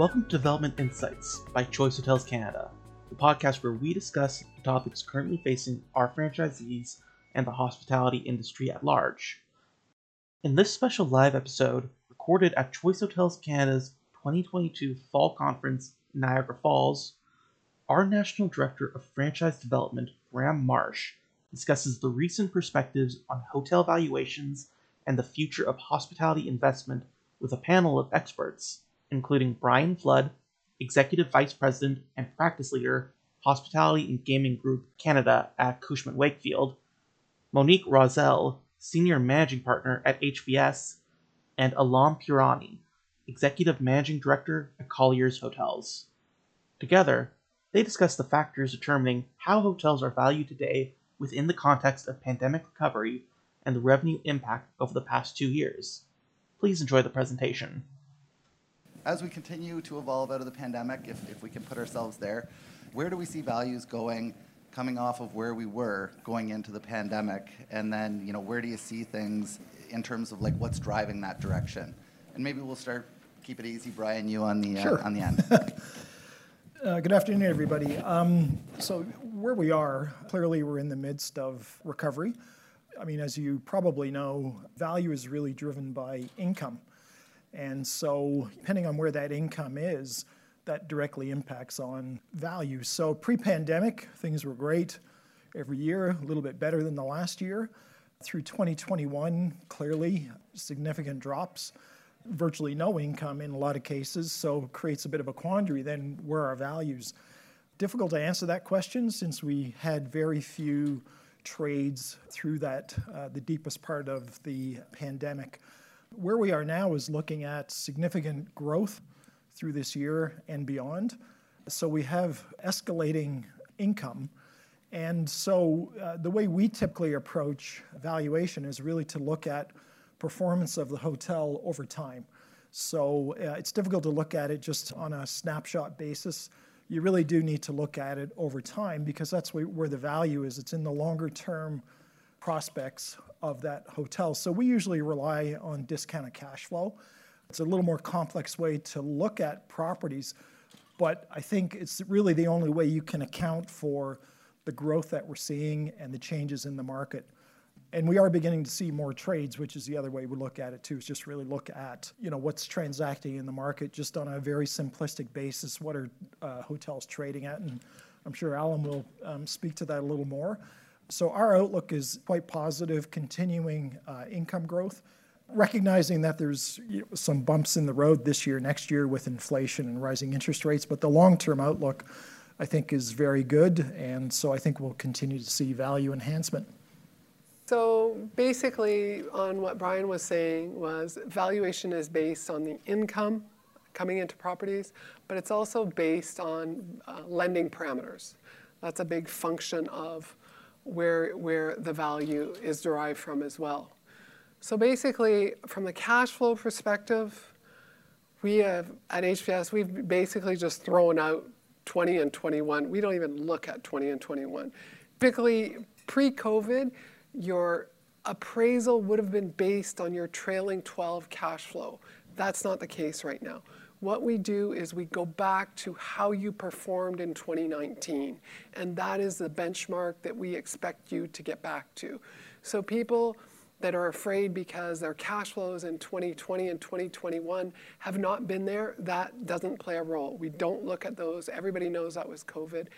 Welcome to Development Insights by Choice Hotels Canada, the podcast where we discuss the topics currently facing our franchisees and the hospitality industry at large. In this special live episode, recorded at Choice Hotels Canada's 2022 Fall Conference in Niagara Falls, our National Director of Franchise Development, Graham Marsh, discusses the recent perspectives on hotel valuations and the future of hospitality investment with a panel of experts, including Brian Flood, Executive Vice President and Practice Leader, Hospitality and Gaming Group Canada at Cushman Wakefield, Monique Rosszell, Senior Managing Partner at HVS, and Alam Pirani, Executive Managing Director at Colliers Hotels. Together, they discuss the factors determining how hotels are valued today within the context of pandemic recovery and the revenue impact over the past two years. Please enjoy the presentation. As we continue to evolve out of the pandemic, if, if we can put ourselves there, where do we see values going coming off of where we were going into the pandemic? And then, you know, where do you see things in terms of like what's driving that direction? And maybe we'll start, keep it easy, Brian, you on the, uh, Sure. on the end. Uh, Good afternoon, everybody. Um, So where we are, clearly, we're in the midst of recovery. I mean, as you probably know, value is really driven by income. And so depending on where that income is, that directly impacts on value. So pre-pandemic, things were great. Every year, a little bit better than the last year. Through 2021, clearly, significant drops virtually no income in a lot of cases, so creates a bit of a quandary then where are values? Difficult to answer that question since we had very few trades through that, uh, the deepest part of the pandemic. Where we are now is looking at significant growth through this year and beyond. So we have escalating income. And so uh, the way we typically approach valuation is really to look at performance of the hotel over time. So uh, it's difficult to look at it just on a snapshot basis. You really do need to look at it over time because that's where, where the value is. It's in the longer term prospects of that hotel. So we usually rely on discounted cash flow. It's a little more complex way to look at properties, but I think it's really the only way you can account for the growth that we're seeing and the changes in the market. And we are beginning to see more trades, which is the other way we look at it too, is just really look at, you know, what's transacting in the market just on a very simplistic basis. What are uh, hotels trading at? And I'm sure Alam will um, speak to that a little more. So our outlook is quite positive, continuing uh, income growth, recognizing that there's some bumps in the road this year, next year with inflation and rising interest rates, but the long-term outlook, I think, is very good. And so I think we'll continue to see value enhancement. So basically, on what Brian was saying was valuation is based on the income coming into properties, but it's also based on uh, lending parameters. That's a big function of where where the value is derived from as well. So basically, from the cash flow perspective, we have at HVS we've basically just thrown out 20 and 21. We don't even look at 20 and 21. Typically, pre-COVID, your appraisal would have been based on your trailing 12 cash flow. That's not the case right now. What we do is we go back to how you performed in 2019, and that is the benchmark that we expect you to get back to. So people that are afraid because their cash flows in 2020 and 2021 have not been there, that doesn't play a role. We don't look at those. Everybody knows that was COVID.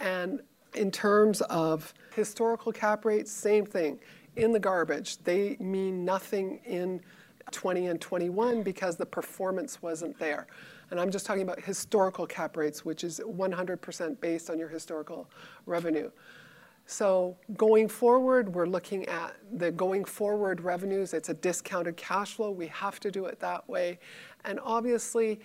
And in terms of historical cap rates, same thing. In the garbage, they mean nothing in 20 and 21 because the performance wasn't there. And I'm just talking about historical cap rates, which is 100% based on your historical revenue. So going forward, we're looking at the going forward revenues. It's a discounted cash flow. We have to do it that way. And obviously,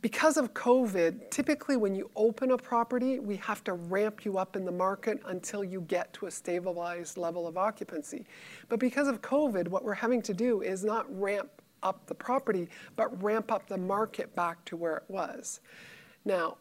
because of COVID, typically when you open a property, we have to ramp you up in the market until you get to a stabilized level of occupancy. But because of COVID, what we're having to do is not ramp up the property, but ramp up the market back to where it was. Now,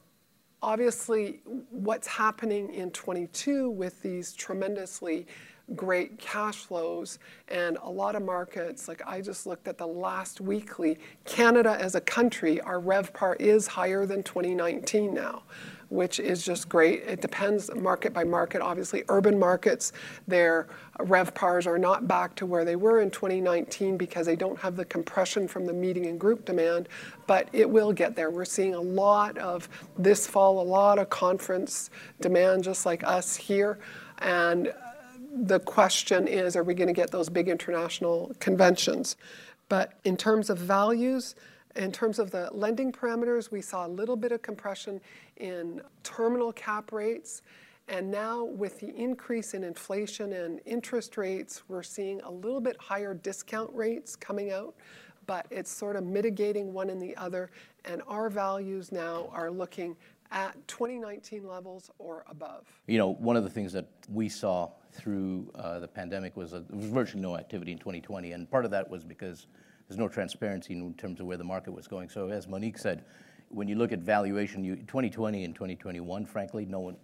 obviously, what's happening in 22 with these tremendously great cash flows and a lot of markets like i just looked at the last weekly canada as a country our revpar is higher than 2019 now which is just great. It depends market by market. Obviously, urban markets, their RevPARs are not back to where they were in 2019 because they don't have the compression from the meeting and group demand, but it will get there. We're seeing a lot of this fall, a lot of conference demand, just like us here. And the question is, are we going to get those big international conventions? But in terms of values, in terms of the lending parameters, we saw a little bit of compression in terminal cap rates. And now, with the increase in inflation and interest rates, we're seeing a little bit higher discount rates coming out, but it's sort of mitigating one and the other. And our values now are looking at 2019 levels or above. You know, one of the things that we saw through uh, the pandemic was, a, there was virtually no activity in 2020, and part of that was because there's no transparency in terms of where the market was going. So as Monique said, when you look at valuation, you, 2020 and 2021, frankly, no one,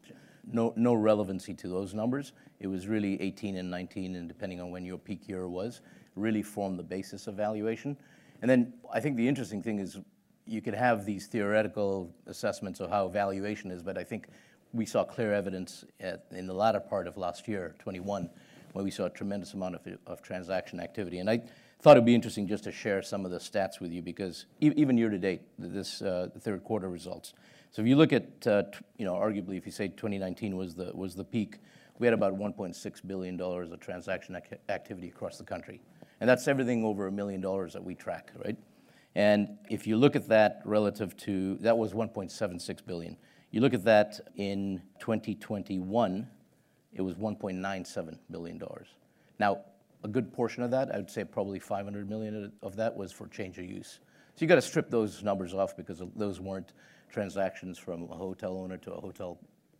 no, no relevancy to those numbers. It was really 18 and 19, and depending on when your peak year was, really formed the basis of valuation. And then I think the interesting thing is you could have these theoretical assessments of how valuation is, but I think we saw clear evidence at, in the latter part of last year, 21, where we saw a tremendous amount of, of transaction activity. And I, thought it'd be interesting just to share some of the stats with you because even year to date, this uh, third quarter results. So if you look at, uh, you know, arguably if you say 2019 was the was the peak, we had about 1.6 billion dollars of transaction ac- activity across the country, and that's everything over a million dollars that we track, right? And if you look at that relative to that was 1.76 billion. You look at that in 2021, it was 1.97 billion dollars. Now a good portion of that, I would say probably 500 million of that was for change of use. So you got to strip those numbers off because those weren't transactions from a hotel owner to a hotel,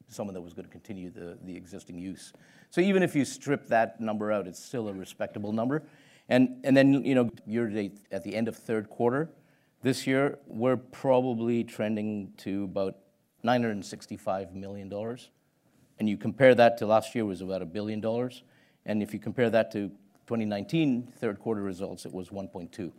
someone that was going to continue the, the existing use. So even if you strip that number out, it's still a respectable number. And, then, you know, year to date, at the end of third quarter, this year, we're probably trending to about $965 million. And you compare that to last year was about a billion dollars. And if you compare that to 2019 third quarter results, it was 1.2.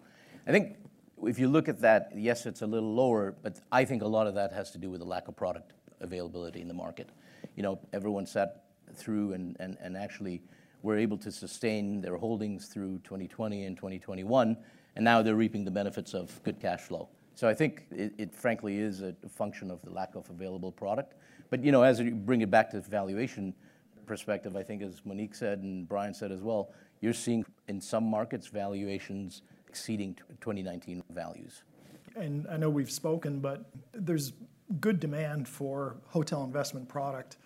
I think if you look at that, yes, it's a little lower, but I think a lot of that has to do with the lack of product availability in the market. You know, everyone sat through and actually were able to sustain their holdings through 2020 and 2021, and now they're reaping the benefits of good cash flow. So I think it, it frankly is a function of the lack of available product. But you know, as you bring it back to valuation perspective, I think as Monique said and Brian said as well, you're seeing in some markets valuations exceeding 2019 values. And I know we've spoken, but there's good demand for hotel investment product.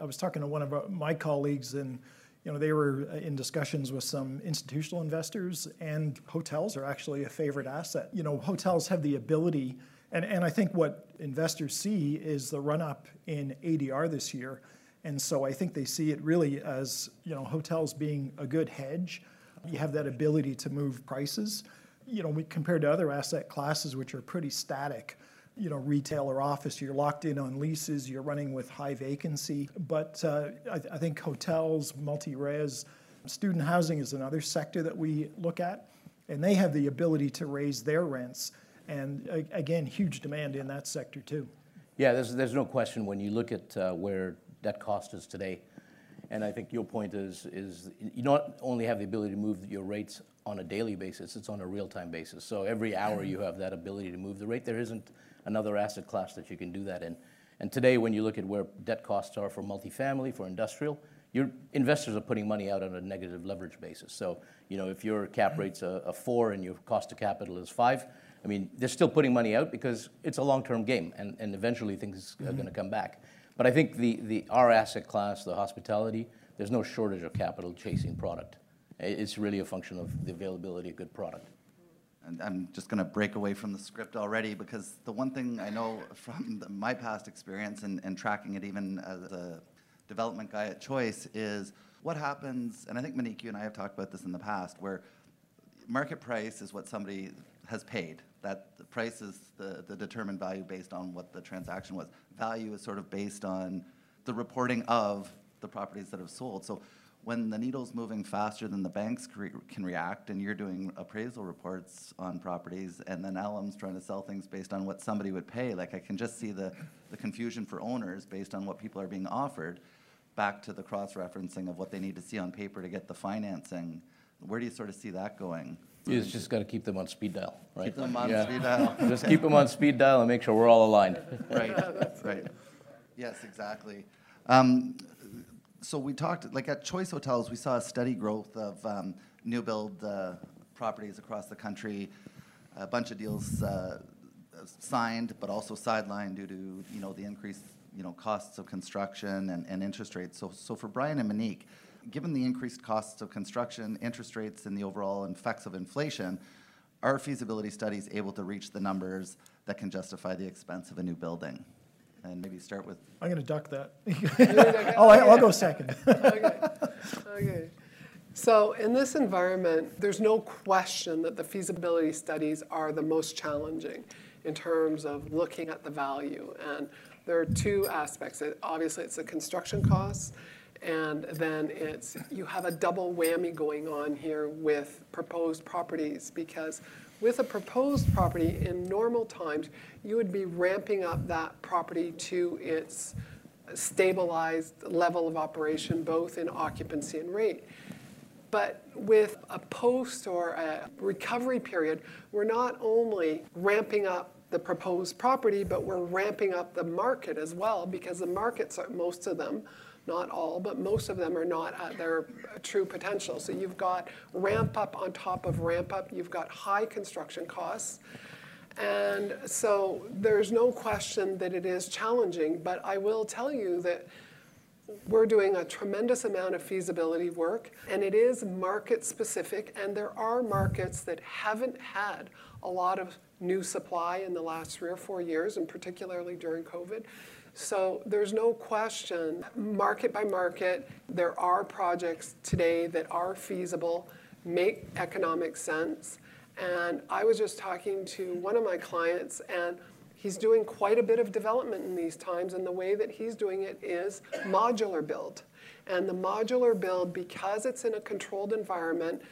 I was talking to one of uh, my colleagues, and you know they were uh, in discussions with some institutional investors, and hotels are actually a favorite asset. You know, hotels have the ability, and, and I think what investors see is the run up in ADR this year and so I think they see it really as you know hotels being a good hedge. You have that ability to move prices. You know, we, compared to other asset classes which are pretty static. You know, retail or office, you're locked in on leases. You're running with high vacancy. But uh, I, I think hotels, multi-res, student housing is another sector that we look at, and they have the ability to raise their rents. And again, huge demand in that sector too. Yeah, there's, there's no question when you look at uh, where debt cost is today. And I think your point is, is you not only have the ability to move your rates on a daily basis, it's on a real-time basis. So every hour you have that ability to move the rate. There isn't another asset class that you can do that in. And today, when you look at where debt costs are for multifamily, for industrial, your investors are putting money out on a negative leverage basis. So, you know, if your cap mm-hmm. rate's a, a four and your cost of capital is five, I mean, they're still putting money out because it's a long-term game, and, and eventually things are mm-hmm. going to come back. But I think the, the, our asset class, the hospitality, there's no shortage of capital chasing product. It's really a function of the availability of good product. I'm just going to break away from the script already because the one thing I know from the, my past experience and, and tracking it even as a development guy at Choice is what happens, and I think Monique, you and I have talked about this in the past, where market price is what somebody has paid. That the price is the, the determined value based on what the transaction was. Value is sort of based on the reporting of the properties that have sold. So when the needle's moving faster than the banks cre- can react, and you're doing appraisal reports on properties, and then Alam's trying to sell things based on what somebody would pay, like I can just see the, the confusion for owners based on what people are being offered, back to the cross-referencing of what they need to see on paper to get the financing. Where do you sort of see that going? You just got to keep them on speed dial, right? Keep them on Yeah. speed dial. Just keep them on speed dial and make sure we're all aligned. Right, right. Yes, exactly. Um, so we talked, like at Choice Hotels, we saw a steady growth of um, new build uh, properties across the country. A bunch of deals uh, signed, but also sidelined due to you know the increased you know costs of construction and, and interest rates. So so for Brian and Monique, given the increased costs of construction, interest rates, and the overall effects of inflation, are feasibility studies able to reach the numbers that can justify the expense of a new building? And maybe start with I'm going to duck that. Okay. Oh, I'll, I'll go second. Okay, okay. So in this environment, there's no question that the feasibility studies are the most challenging in terms of looking at the value. And there are two aspects. It- Obviously, it's the construction costs, and then it's, you have a double whammy going on here with proposed properties, because with a proposed property, in normal times, you would be ramping up that property to its stabilized level of operation, both in occupancy and rate. But with a post or a recovery period, we're not only ramping up the proposed property, but we're ramping up the market as well because the markets most of them, not all, but most of them are not at their true potential. So you've got ramp up on top of ramp up, you've got high construction costs. And so there's no question that it is challenging, but I will tell you that we're doing a tremendous amount of feasibility work, and it is market specific, and there are markets that haven't had a lot of new supply in the last three or four years, and particularly during COVID. So there's no question, market by market, there are projects today that are feasible, make economic sense. And I was just talking to one of my clients, and he's doing quite a bit of development in these times, and the way that he's doing it is modular build. And the modular build, because it's in a controlled environment,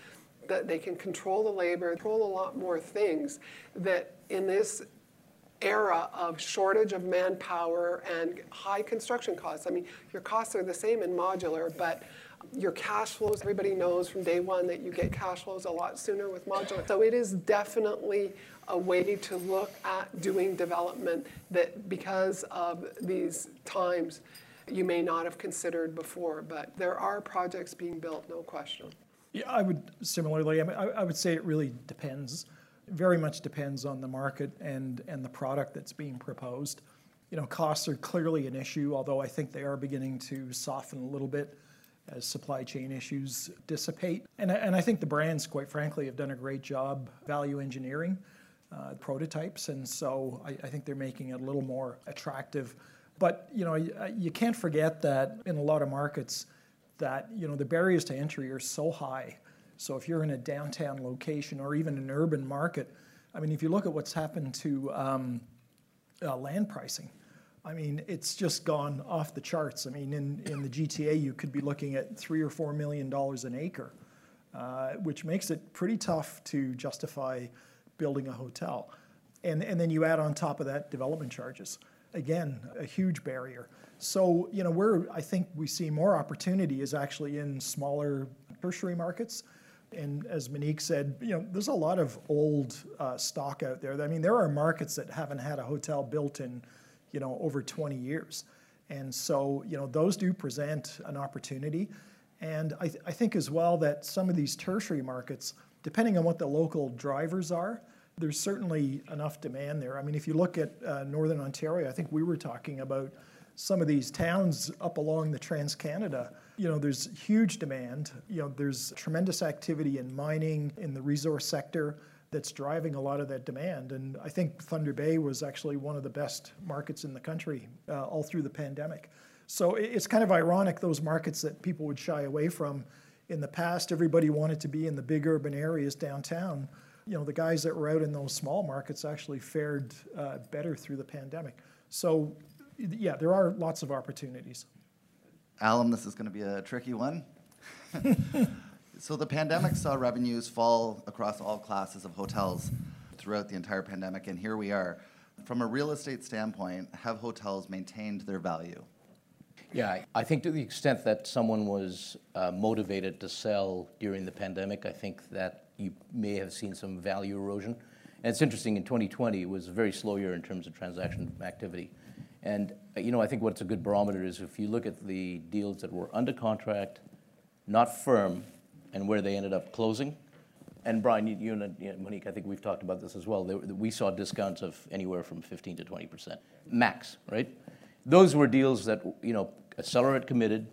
that they can control the labor, control a lot more things, that in this era of shortage of manpower and high construction costs. I mean, your costs are the same in modular, but your cash flows, everybody knows from day one that you get cash flows a lot sooner with modular. So it is definitely a way to look at doing development that because of these times you may not have considered before, but there are projects being built, no question. Yeah, I would similarly, I, mean, I, I would say it really depends. Very much depends on the market and, and the product that's being proposed. You know, costs are clearly an issue, although I think they are beginning to soften a little bit as supply chain issues dissipate. And, I- think the brands, quite frankly, have done a great job value engineering uh, prototypes, and so I, think they're making it a little more attractive. But you know, you can't forget that in a lot of markets, that you know the barriers to entry are so high. So if you're in a downtown location or even an urban market, I mean, if you look at what's happened to um, uh, land pricing, I mean, it's just gone off the charts. I mean, in, in the GTA, you could be looking at three or four million dollars an acre, uh, which makes it pretty tough to justify building a hotel. And, and then you add on top of that development charges. Again, a huge barrier. So, you know, where I think we see more opportunity is actually in smaller tertiary markets. And as Monique said, you know, there's a lot of old uh, stock out there. I mean, there are markets that haven't had a hotel built in, you know, over 20 years. And so, you know, those do present an opportunity. And I, th- I think as well that some of these tertiary markets, depending on what the local drivers are, there's certainly enough demand there. I mean, if you look at uh, Northern Ontario, I think we were talking about some of these towns up along the Trans Canada. You know, there's huge demand. You know, there's tremendous activity in mining, in the resource sector that's driving a lot of that demand. And I think Thunder Bay was actually one of the best markets in the country uh, all through the pandemic. So it's kind of ironic those markets that people would shy away from. In the past, everybody wanted to be in the big urban areas downtown. You know, the guys that were out in those small markets actually fared uh, better through the pandemic. So, yeah, there are lots of opportunities. Alam, this is going to be a tricky one. So the pandemic saw revenues fall across all classes of hotels throughout the entire pandemic, and here we are. From a real estate standpoint, have hotels maintained their value? Yeah, I- I think to the extent that someone was uh, motivated to sell during the pandemic, I think that you may have seen some value erosion. And it's interesting, in 2020, it was a very slow year in terms of transaction activity. And, uh, you know, I think what's a good barometer is if you look at the deals that were under contract, not firm, and where they ended up closing. And Brian, you, you and Monique, I think we've talked about this as well. They, we saw discounts of anywhere from 15 to 20 percent max, right? Those were deals that you know a seller had committed,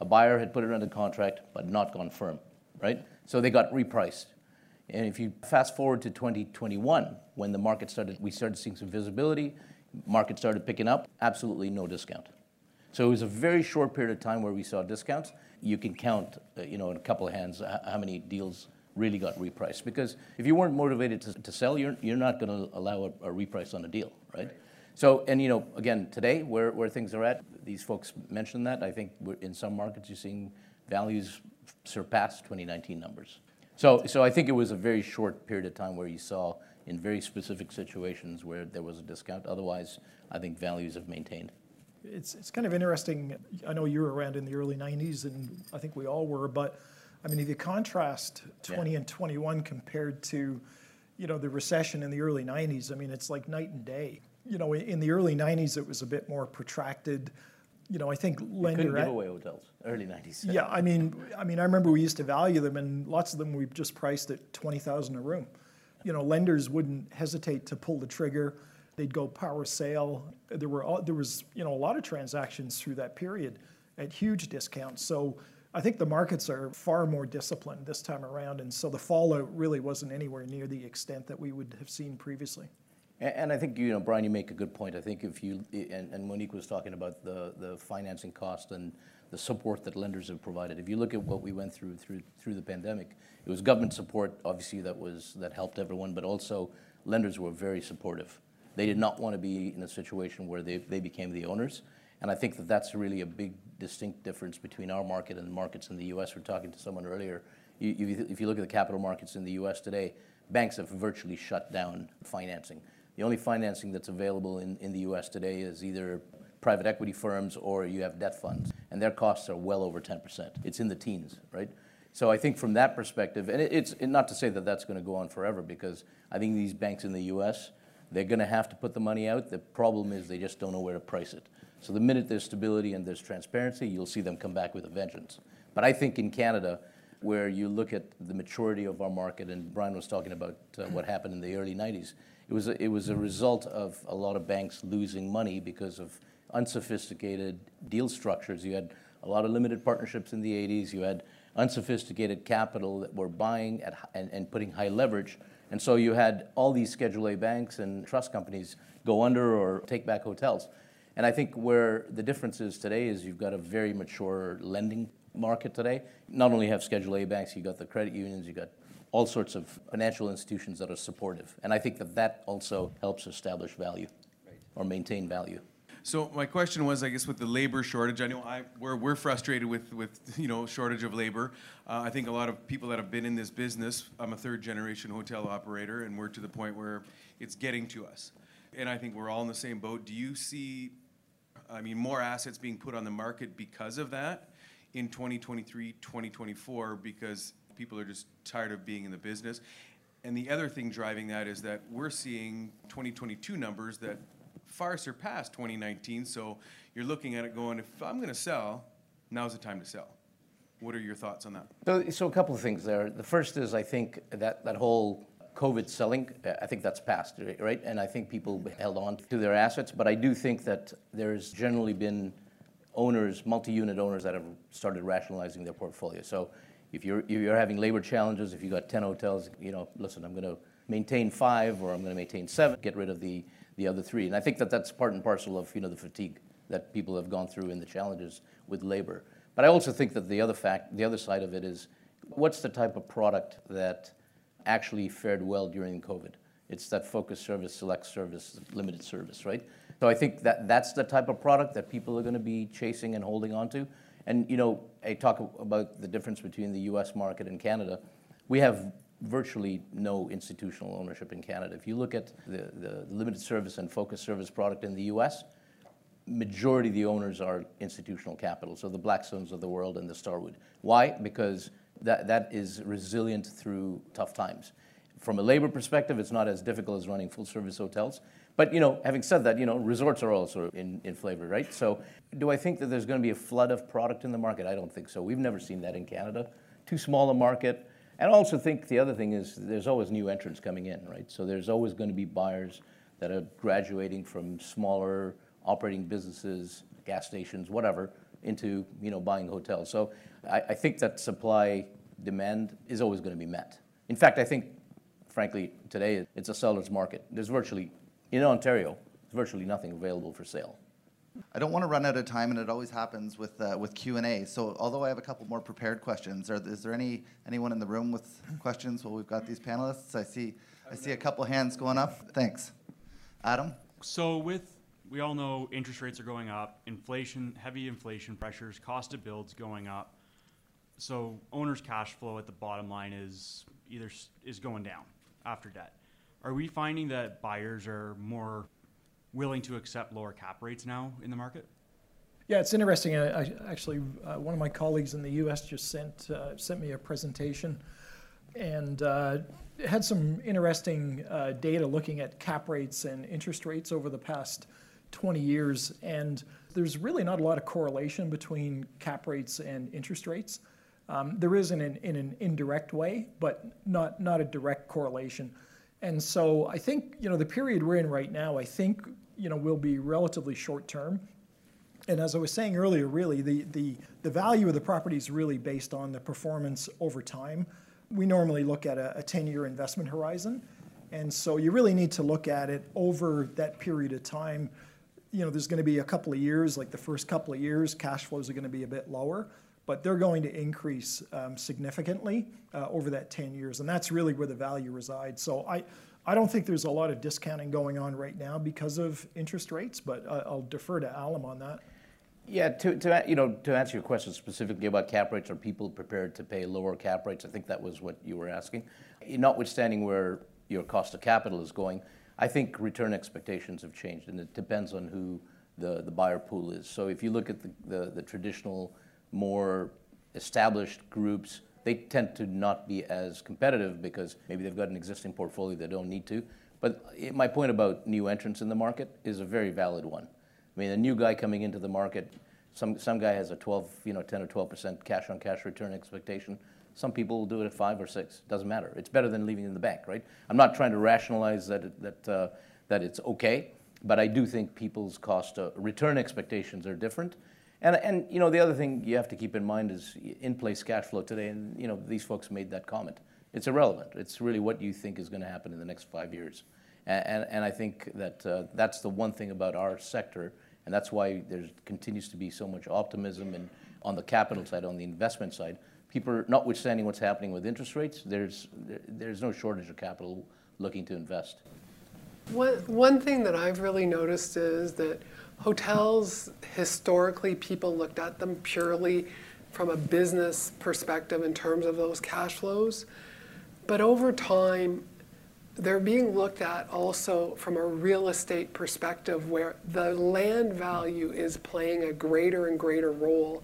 a buyer had put it under contract, but not gone firm, right? So they got repriced. And if you fast forward to 2021, when the market started, we started seeing some visibility, market started picking up, absolutely no discount. So it was a very short period of time where we saw discounts. You can count, uh, you know, in a couple of hands how many deals really got repriced. Because if you weren't motivated to, to sell, you're, you're not going to allow a, a reprice on a deal, right? So, and you know, again, today, where, where things are at, these folks mentioned that. I think in some markets, you're seeing values surpass 2019 numbers. So, so I think it was a very short period of time where you saw in very specific situations where there was a discount. Otherwise, I think values have maintained. It's, it's kind of interesting. I know you were around in the early 90s, and I think we all were, but I mean, if you contrast 20 and 21 compared to, you know, the recession in the early 90s, I mean, it's like night and day. You know, in the early 90s, it was a bit more protracted. You know, I think lender. Couldn't give away hotels, early 90s. Yeah, I mean, I mean, I remember we used to value them, and lots of them we just priced at twenty thousand a room. You know, lenders wouldn't hesitate to pull the trigger. They'd go power sale. There were all, there was you know a lot of transactions through that period at huge discounts. So I think the markets are far more disciplined this time around, and so the fallout really wasn't anywhere near the extent that we would have seen previously. And I think, you know, Brian, you make a good point. I think if you, and and Monique was talking about the, the financing cost and the support that lenders have provided. If you look at what we went through, through, through the pandemic, it was government support, obviously, that was, that helped everyone, but also lenders were very supportive. They did not want to be in a situation where they, they became the owners. And I think that that's really a big distinct difference between our market and the markets in the US. We are talking to someone earlier. You, you, if you look at the capital markets in the US today, banks have virtually shut down financing. The only financing that's available in, in the US today is either private equity firms or you have debt funds, and their costs are well over 10%. It's in the teens, right? So I think from that perspective, and it, it's not to say that that's going to go on forever, because I think these banks in the U.S. they're going to have to put the money out. The problem is they just don't know where to price it. So the minute there's stability and there's transparency, you'll see them come back with a vengeance. But I think in Canada, where you look at the maturity of our market, and Brian was talking about uh, what happened in the early 90s, it was a, it was a result of a lot of banks losing money because of unsophisticated deal structures. You had a lot of limited partnerships in the 80s. You had unsophisticated capital that were buying at, and, and putting high leverage. And so you had all these Schedule A banks and trust companies go under or take back hotels. And I think where the difference is today is you've got a very mature lending market today. Not only have Schedule A banks, you've got the credit unions, you've got all sorts of financial institutions that are supportive. And I think that that also helps establish value or maintain value. So my question was, I guess, with the labor shortage, I know I, we're, we're frustrated with, with, you know, shortage of labor. Uh, I think a lot of people that have been in this business, I'm a third generation hotel operator, and we're to the point where it's getting to us. And I think we're all in the same boat. Do you see, I mean, more assets being put on the market because of that in 2023, 2024, because people are just tired of being in the business? And the other thing driving that is that we're seeing 2022 numbers that far surpassed 2019. So you're looking at it going, if I'm going to sell, now's the time to sell. What are your thoughts on that? So, so a couple of things there. The first is I think that, that whole COVID selling, uh, I think that's passed, right? And I think people held on to their assets. But I do think that there's generally been owners, multi-unit owners that have started rationalizing their portfolio. So if you're, if you're having labor challenges, if you've got 10 hotels, you know, listen, I'm going to maintain five or I'm going to maintain seven, get rid of the, the other three. And I think that that's part and parcel of, you know, the fatigue that people have gone through and the challenges with labor. But I also think that the other fact, the other side of it is, what's the type of product that actually fared well during COVID? It's that focused service, select service, limited service, right? So I think that that's the type of product that people are going to be chasing and holding on to. And you know, I talk about the difference between the U.S. market and Canada. We have virtually no institutional ownership in Canada. If you look at the, the limited service and focused service product in the U.S., majority of the owners are institutional capital, so the Blackstones of the world and the Starwood. Why? Because that, that is resilient through tough times. From a labor perspective, it's not as difficult as running full service hotels. But you know, having said that, you know, resorts are also in, in flavor, right? So do I think that there's going to be a flood of product in the market? I don't think so. We've never seen that in Canada. Too small a market. And also think the other thing is there's always new entrants coming in, right? So there's always going to be buyers that are graduating from smaller operating businesses, gas stations, whatever, into you know buying hotels. So I, I think that supply demand is always going to be met. In fact, I think, frankly, today it's a seller's market. There's virtually in Ontario, there's virtually nothing available for sale. I don't want to run out of time, and it always happens with uh, with Q and A. So, although I have a couple more prepared questions, are, is there any anyone in the room with questions? Well, we've got these panelists. I see I see a couple hands going up. Thanks, Adam. So, with we all know interest rates are going up, inflation, heavy inflation pressures, cost of builds going up. So, owners' cash flow at the bottom line is either is going down after debt. Are we finding that buyers are more willing to accept lower cap rates now in the market? Yeah, it's interesting. I, I actually, uh, one of my colleagues in the U.S. just sent uh, sent me a presentation, and uh, had some interesting uh, data looking at cap rates and interest rates over the past 20 years. And there's really not a lot of correlation between cap rates and interest rates. Um, there is in an, in an indirect way, but not not a direct correlation. And so I think, you know, the period we're in right now, I think, you know, will be relatively short term. And as I was saying earlier, really, the, the, the value of the property is really based on the performance over time. We normally look at a, a 10 year investment horizon. And so you really need to look at it over that period of time. You know, there's going to be a couple of years, like the first couple of years, cash flows are going to be a bit lower but they're going to increase um, significantly uh, over that 10 years. And that's really where the value resides. So I, I don't think there's a lot of discounting going on right now because of interest rates, but uh, I'll defer to Alam on that. Yeah, to, to, you know, to answer your question specifically about cap rates, are people prepared to pay lower cap rates? I think that was what you were asking. Notwithstanding where your cost of capital is going, I think return expectations have changed, and it depends on who the, the buyer pool is. So if you look at the, the, the traditional more established groups, they tend to not be as competitive because maybe they've got an existing portfolio they don't need to. But my point about new entrants in the market is a very valid one. I mean, a new guy coming into the market, some, some guy has a 12, you know, 10 or 12% cash on cash return expectation. Some people will do it at five or six. Doesn't matter. It's better than leaving in the bank, right? I'm not trying to rationalize that it, that uh, that it's okay, but I do think people's cost uh, return expectations are different, and, and you know, the other thing you have to keep in mind is in-place cash flow today, and you know, these folks made that comment. It's irrelevant. It's really what you think is going to happen in the next five years. And, and, and I think that uh, that's the one thing about our sector, and that's why there continues to be so much optimism and on the capital side, on the investment side. People, are, notwithstanding what's happening with interest rates, there's, there's no shortage of capital looking to invest. One, one thing that I've really noticed is that Hotels, historically, people looked at them purely from a business perspective in terms of those cash flows. But over time, they're being looked at also from a real estate perspective where the land value is playing a greater and greater role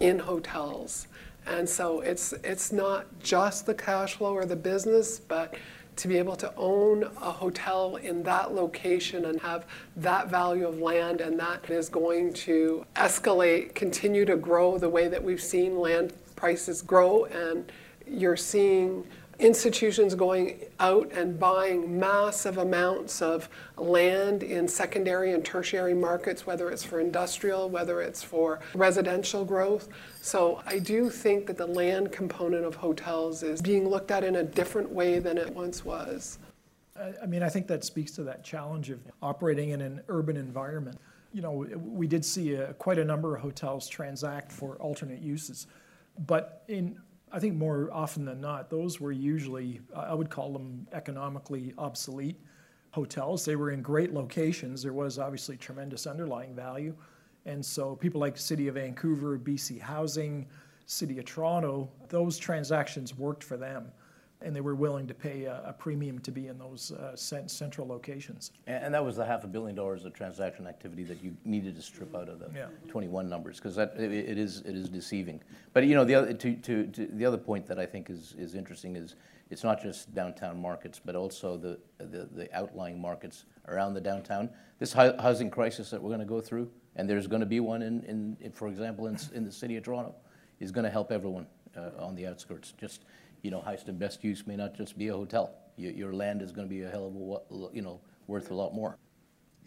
in hotels. And so it's it's not just the cash flow or the business, but to be able to own a hotel in that location and have that value of land and that is going to escalate, continue to grow the way that we've seen land prices grow. And you're seeing institutions going out and buying massive amounts of land in secondary and tertiary markets, whether it's for industrial, whether it's for residential growth. So I do think that the land component of hotels is being looked at in a different way than it once was. I mean, I think that speaks to that challenge of operating in an urban environment. You know, we did see a, quite a number of hotels transact for alternate uses, but in I think more often than not, those were usually, I would call them economically obsolete hotels. They were in great locations. There was obviously tremendous underlying value. And so people like City of Vancouver, BC Housing, City of Toronto, those transactions worked for them. And they were willing to pay a, a premium to be in those uh, central locations. And, and that was the half a billion dollars of transaction activity that you needed to strip out of the Yeah. 21 numbers, because that, it, it is, it is deceiving. But, you know, the other, to, to, to, the other point that I think is, is interesting is, it's not just downtown markets, but also the, the, the outlying markets around the downtown. This housing crisis that we're gonna go through, and there's gonna be one in, in, in- for example, in, in the city of Toronto, is gonna help everyone, uh, on the outskirts. Just, you know, highest and best use may not just be a hotel. Your, your land is gonna be a hell of a, wa- you know, worth a lot more.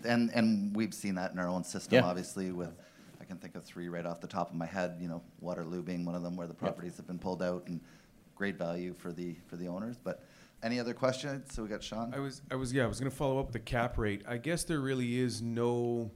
And, and we've seen that in our own system, Yeah. obviously, with, I can think of three right off the top of my head, you know, Waterloo being one of them where the properties have been pulled out and great value for the, for the owners. But any other questions? So we got Sean? I was, I was, yeah, I was gonna follow up with the cap rate. I guess there really is no,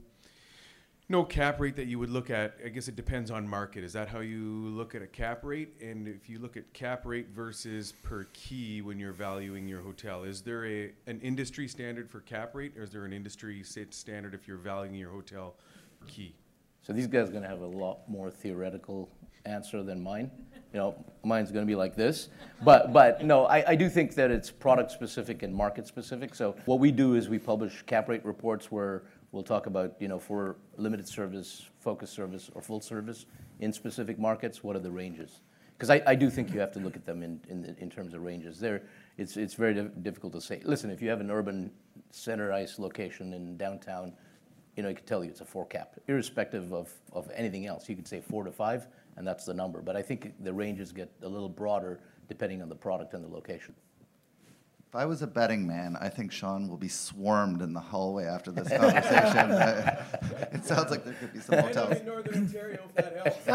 no cap rate that you would look at. I guess it depends on market. Is that how you look at a cap rate? And if you look at cap rate versus per key when you're valuing your hotel, is there a, an industry standard for cap rate? Or is there an industry standard if you're valuing your hotel per key? So these guys are going to have a lot more theoretical answer than mine. You know, mine's going to be like this. But, but no, I, I do think that it's product specific and market specific. So what we do is we publish cap rate reports where we'll talk about, you know, for limited service, focus service, or full service in specific markets, what are the ranges? Because I, I do think you have to look at them in, in, in terms of ranges. There, it's, it's very dif- difficult to say. Listen, if you have an urban centerized location in downtown, you know, I could tell you it's a four cap, irrespective of, of anything else. You could say four to five, and that's the number. But I think the ranges get a little broader depending on the product and the location. If I was a betting man, I think Sean will be swarmed in the hallway after this conversation. It sounds like there could be some hotels. Northern Ontario, if that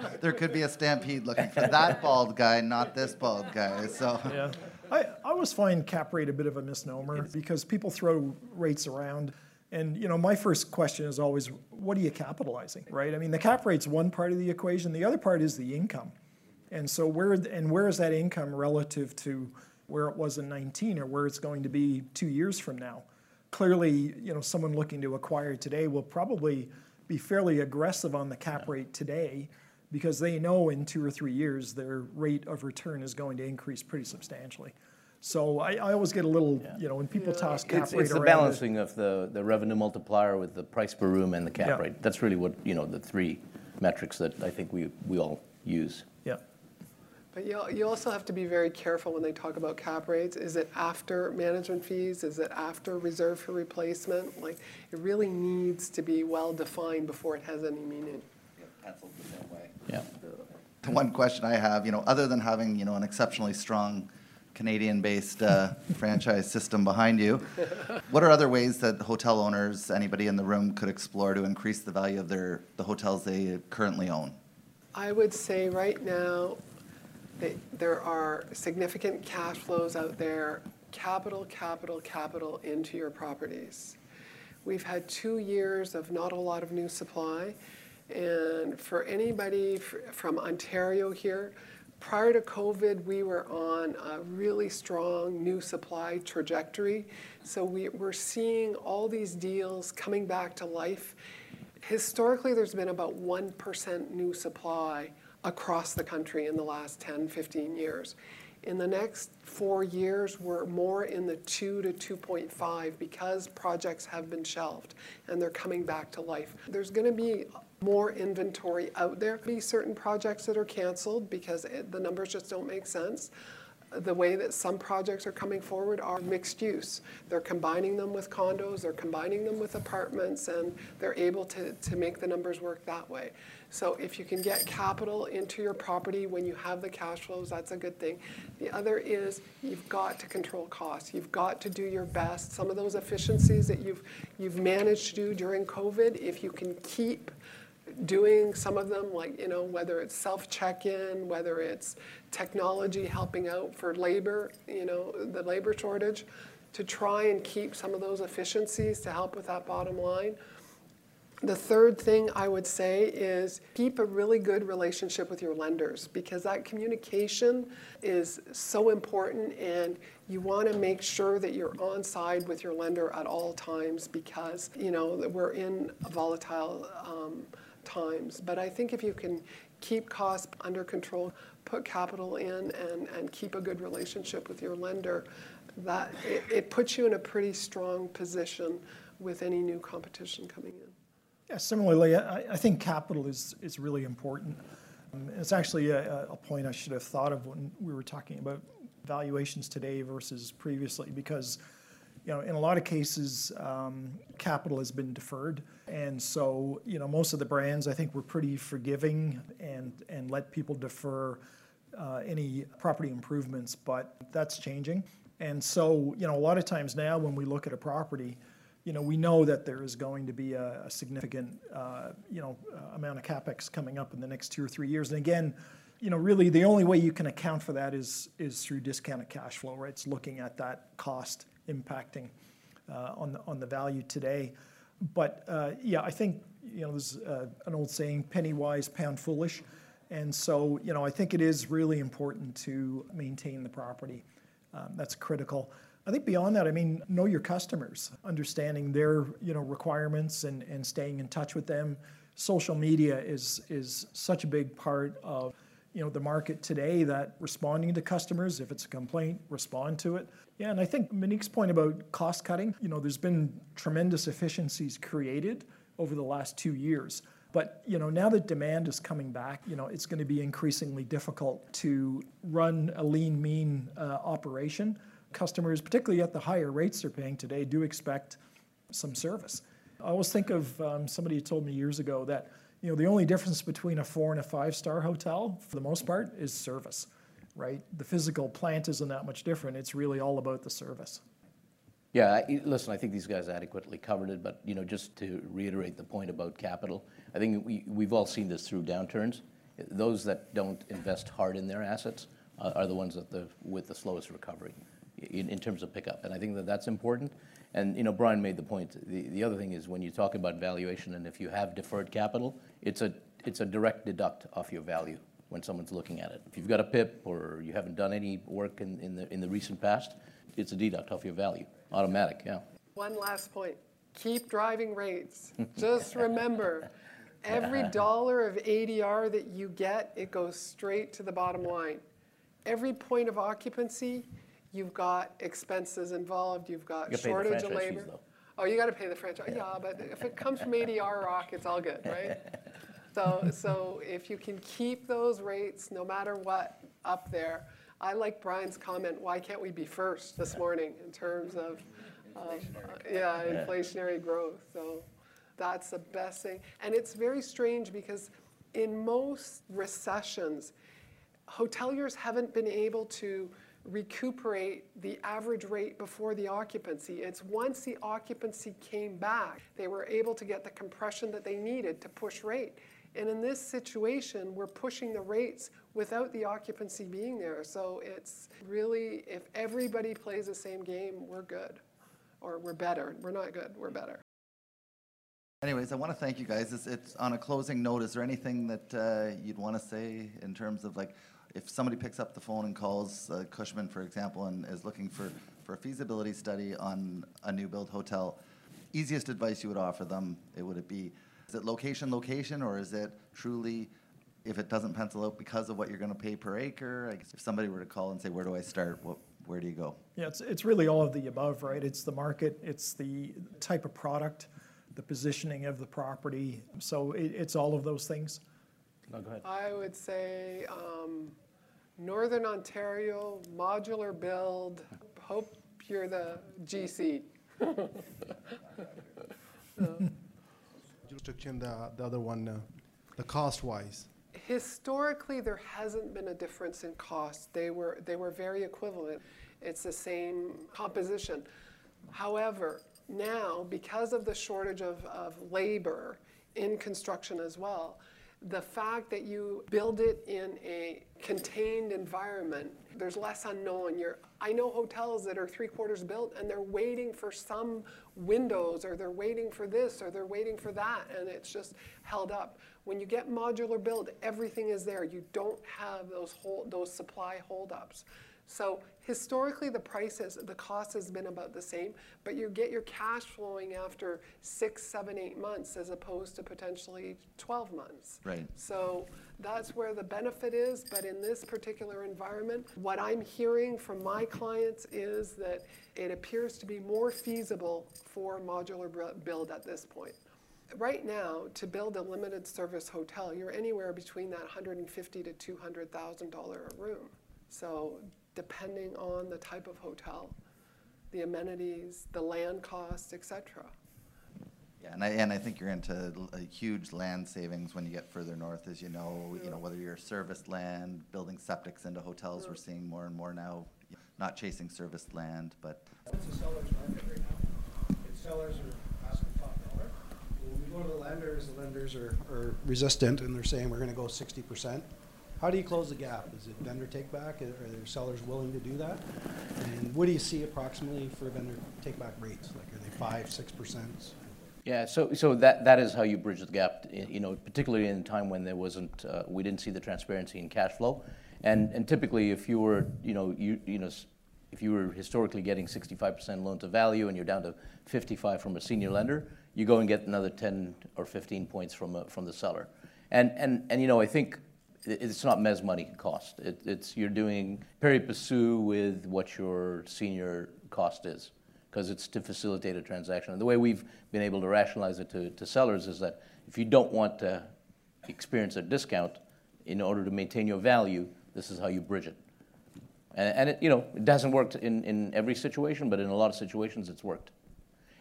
helps. There could be a stampede looking for that bald guy, not this bald guy, so. Yeah. I, I always find cap rate a bit of a misnomer because people throw rates around. And, you know, my first question is always, what are you capitalizing, right? I mean, the cap rate's one part of the equation. The other part is the income. And so where, and where is that income relative to where it was in 19 or where it's going to be two years from now? Clearly, you know, someone looking to acquire today will probably be fairly aggressive on the cap rate today because they know in two or three years their rate of return is going to increase pretty substantially. So I, I always get a little, you know, when people toss cap It's, rate it's the around. balancing of the, the revenue multiplier with the price per room and the cap Yeah. rate. That's really what, you know, the three metrics that I think we, we all use. Yeah. But you, you also have to be very careful when they talk about cap rates. Is it after management fees? Is it after reserve for replacement? Like, it really needs to be well defined before it has any meaning. Penciled the same way. Yeah. The one question I have, you know, other than having, you know, an exceptionally strong Canadian-based uh, franchise system behind you, what are other ways that hotel owners, anybody in the room, could explore to increase the value of their the hotels they currently own? I would say right now, there are significant cash flows out there, capital, capital, capital into your properties. We've had two years of not a lot of new supply, and for anybody fr- from Ontario here, prior to COVID, we were on a really strong new supply trajectory. So we, we're seeing all these deals coming back to life. Historically, there's been about 1% new supply across the country in the last 10, 15 years. In the next four years, we're more in the 2 to 2.5 because projects have been shelved and they're coming back to life. There's going to be more inventory out there. Be certain projects that are canceled because it, the numbers just don't make sense the way that some projects are coming forward are mixed use. They're combining them with condos, they're combining them with apartments, and they're able to, to make the numbers work that way. So if you can get capital into your property when you have the cash flows, that's a good thing. The other is you've got to control costs. You've got to do your best. Some of those efficiencies that you've you've managed to do during COVID, if you can keep doing some of them, like, you know, whether it's self check-in, whether it's technology helping out for labor, you know, the labor shortage, to try and keep some of those efficiencies to help with that bottom line. The third thing I would say is keep a really good relationship with your lenders because that communication is so important and you want to make sure that you're on side with your lender at all times because you know we're in a volatile um, times. But I think if you can keep costs under control, put capital in, and, and keep a good relationship with your lender, that it, it puts you in a pretty strong position with any new competition coming in. Yeah, similarly, I, I think capital is, is really important. Um, it's actually a, a point I should have thought of when we were talking about valuations today versus previously, because you know, in a lot of cases, um, capital has been deferred, and so you know, most of the brands I think were pretty forgiving and and let people defer uh, any property improvements, but that's changing. And so you know, a lot of times now when we look at a property, you know, we know that there is going to be a, a significant, uh, you know, uh, amount of capex coming up in the next two or three years. And again, you know, really the only way you can account for that is is through discounted cash flow, right? It's looking at that cost impacting uh, on the on the value today. But uh, yeah, I think you know there's uh, an old saying, "Penny wise, pound foolish," and so you know I think it is really important to maintain the property. Um, that's critical. I think beyond that, I mean, know your customers, understanding their you know requirements and, staying in touch with them. Social media is such a big part of you know the market today that responding to customers, if it's a complaint, respond to it. Yeah, and I think Monique's point about cost cutting, you know, there's been tremendous efficiencies created over the last two years. But you know, now that demand is coming back, you know, it's going to be increasingly difficult to run a lean, mean uh, operation customers, particularly at the higher rates they're paying today, do expect some service. I always think of um, somebody told me years ago that you know the only difference between a four and a five star hotel, for the most part, is service, right? The physical plant isn't that much different. It's really all about the service. Yeah, I, listen, I think these guys adequately covered it, but you know, just to reiterate the point about capital, I think we, we've all seen this through downturns. Those that don't invest hard in their assets uh, are the ones that the, with the slowest recovery in, in terms of pickup. And I think that that's important. And, you know, Brian made the point. The, the other thing is when you talk about valuation and if you have deferred capital, it's a, it's a direct deduct off your value when someone's looking at it. If you've got a PIP or you haven't done any work in, in, the, in the recent past, it's a deduct off your value. Automatic, yeah. One last point. Keep driving rates. Just remember, every dollar of ADR that you get, it goes straight to the bottom line. Every point of occupancy, You've got expenses involved, you've got You gotta pay the shortage of franchise fees, labor. though. Oh, you gotta pay the franchise, yeah, but if it comes from ADR Rock, it's all good, right? So, so if you can keep those rates, no matter what, up there, I like Brian's comment, why can't we be first this morning in terms of, of, uh, yeah, inflationary growth, so that's the best thing. And it's very strange because in most recessions, hoteliers haven't been able to recuperate the average rate before the occupancy. It's once the occupancy came back, they were able to get the compression that they needed to push rate. And in this situation, we're pushing the rates without the occupancy being there. So it's really, if everybody plays the same game, we're good. Or we're better. We're not good, we're better. Anyways, I want to thank you guys. It's, it's on a closing note. Is there anything that uh, you'd want to say in terms of like, if somebody picks up the phone and calls uh, Cushman, for example, and is looking for, for a feasibility study on a new build hotel, easiest advice you would offer them, it would it be, is it location, location, or is it truly, if it doesn't pencil out because of what you're going to pay per acre? I guess if somebody were to call and say, where do I start? What, where do you go? Yeah, it's, it's really all of the above, right? It's the market, it's the type of product, the positioning of the property. So it, it's all of those things. No, go ahead. I would say um, Northern Ontario, modular build, hope you're the GC. Jurisdiction, the, the other one, uh, the cost-wise. Historically, there hasn't been a difference in cost. They were, they were very equivalent. It's the same composition. However, now, because of the shortage of, of labor in construction as well, the fact that you build it in a contained environment, there's less unknown. You're, I know hotels that are three quarters built and they're waiting for some windows or they're waiting for this or they're waiting for that and it's just held up. When you get modular build, everything is there. You don't have those hold, those supply holdups. So historically, the price has, the cost has been about the same, but you get your cash flowing after six, seven, eight months as opposed to potentially 12 months. Right. So that's where the benefit is, but in this particular environment, what I'm hearing from my clients is that it appears to be more feasible for modular build at this point. Right now, to build a limited service hotel, you're anywhere between that 150 to 200,000 dollar a room. So depending on the type of hotel, the amenities, the land costs, et cetera. Yeah, and I, and I think you're into l- a huge land savings when you get further north, as you know, you know, whether you're serviced land, building septics into hotels, we're seeing more and more now, not chasing serviced land, but It's a seller's market right now. It's sellers are asking top dollar. When we go to the lenders, the lenders are, are resistant and they're saying we're gonna go sixty percent. How do you close the gap? Is it vendor take back? Are there sellers willing to do that? And what do you see approximately for vendor take back rates? Like are they five, six percent? Yeah, so, so that, that is how you bridge the gap, you know, particularly in a time when there wasn't, uh, we didn't see the transparency in cash flow. And, and typically, if you were, you know, you, you know, if you were historically getting sixty-five percent loan to value and you're down to fifty-five from a senior lender, you go and get another ten or fifteen points from, a- from the seller. And, and, and, you know, I think it's not mez money cost. It, it's, you're doing pari passu with what your senior cost is because it's to facilitate a transaction. And the way we've been able to rationalize it to, to sellers is that if you don't want to experience a discount in order to maintain your value, this is how you bridge it. And, and it, you know, it hasn't worked in, in every situation, but in a lot of situations it's worked.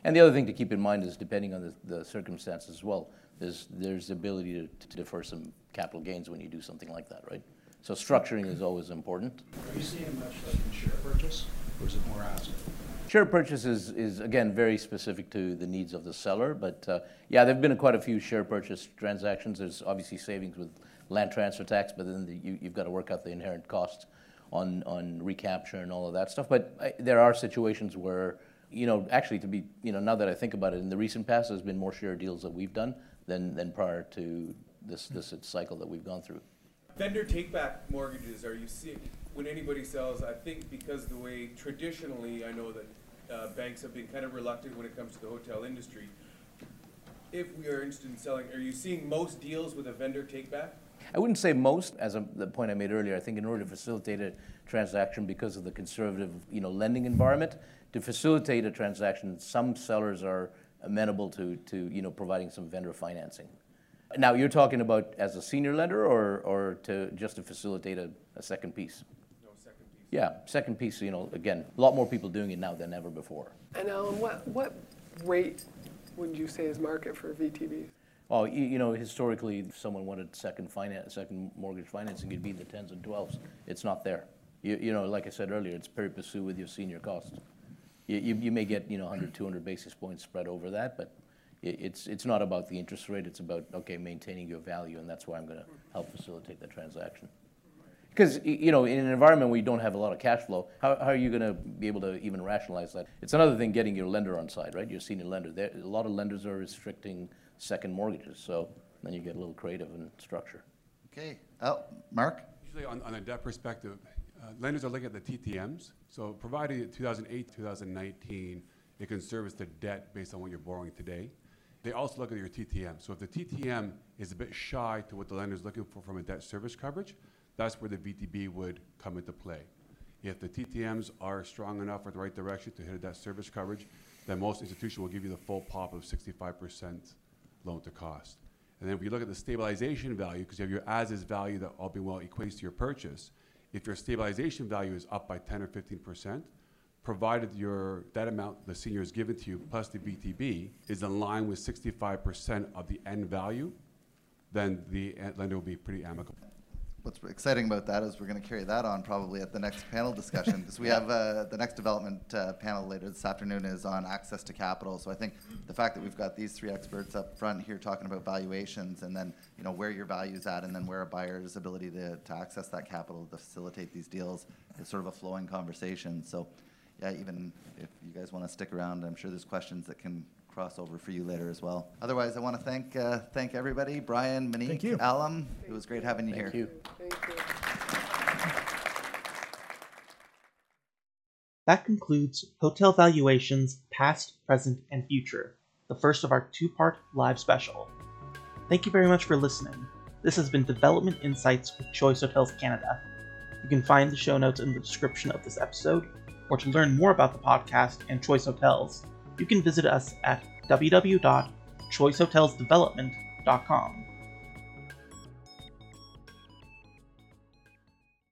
And the other thing to keep in mind is depending on the, the circumstances as well, there's, there's the ability to, to defer some capital gains when you do something like that, right? So structuring is always important. Are you seeing much like in share purchase or is it more asset? Share purchase is, is again, very specific to the needs of the seller, but, uh, yeah, there've been quite a few share purchase transactions. There's obviously savings with land transfer tax, but then the- you, you've got to work out the inherent costs on, on recapture and all of that stuff. But I, there are situations where, you know, actually to be, you know, now that I think about it, in the recent past, there's been more share deals that we've done than, than prior to this, this cycle that we've gone through. Vendor take-back mortgages, are you seeing, when anybody sells, I think because the way traditionally, I know that uh, banks have been kind of reluctant when it comes to the hotel industry. If we are interested in selling, are you seeing most deals with a vendor take-back? I wouldn't say most, as a, the point I made earlier. I think in order to facilitate a transaction because of the conservative, you know, lending environment, to facilitate a transaction, some sellers are amenable to, to you know, providing some vendor financing. Now, you're talking about as a senior lender or, or to just to facilitate a, a second piece? No, second piece. Yeah, second piece, you know, again, a lot more people doing it now than ever before. And Alam, what, what rate would you say is market for VTBs? Oh, you, you know, historically, if someone wanted second finance, second mortgage financing, it'd be in the tens and twelves. It's not there. You, you know, like I said earlier, it's pari passu with your senior cost. You, you, you may get, you know, 100, 200 basis points spread over that, but it's, it's not about the interest rate. It's about, okay, maintaining your value, and that's why I'm going to help facilitate the transaction. Because, you know, in an environment where you don't have a lot of cash flow, how, how are you going to be able to even rationalize that? It's another thing getting your lender on side, right? Your senior lender. There, a lot of lenders are restricting second mortgages, so then you get a little creative in structure. Okay, oh, Mark? Usually on, on a debt perspective, Uh, lenders are looking at the TTMs. So provided 2008, 2019, it can service the debt based on what you're borrowing today. They also look at your TTM. So if the TTM is a bit shy to what the lender is looking for from a debt service coverage, that's where the VTB would come into play. If the TTMs are strong enough or the right direction to hit a debt service coverage, then most institutions will give you the full pop of 65% loan to cost. And then if you look at the stabilization value, because you have your as-is value that all being well equates to your purchase, if your stabilization value is up by 10 or 15%, provided your, that amount the senior is given to you plus the VTB is in line with 65% of the end value, then the lender will be pretty amicable. What's exciting about that is we're going to carry that on probably at the next panel discussion because we have uh, the next development uh, panel later this afternoon is on access to capital. So I think the fact that we've got these three experts up front here talking about valuations and then you know where your value's at and then where a buyer's ability to, to access that capital to facilitate these deals is sort of a flowing conversation. So yeah, even if you guys want to stick around, I'm sure there's questions that can crossover for you later as well. Otherwise, I want to thank uh, thank everybody, Brian, Monique, Thank you. Alam. It was great having you Thank here. you. Thank you. That concludes Hotel Valuations Past, Present, and Future, the first of our two part live special. Thank you very much for listening. This has been Development Insights with Choice Hotels Canada. You can find the show notes in the description of this episode, or to learn more about the podcast and Choice Hotels, you can visit us at www.choicehotelsdevelopment.com.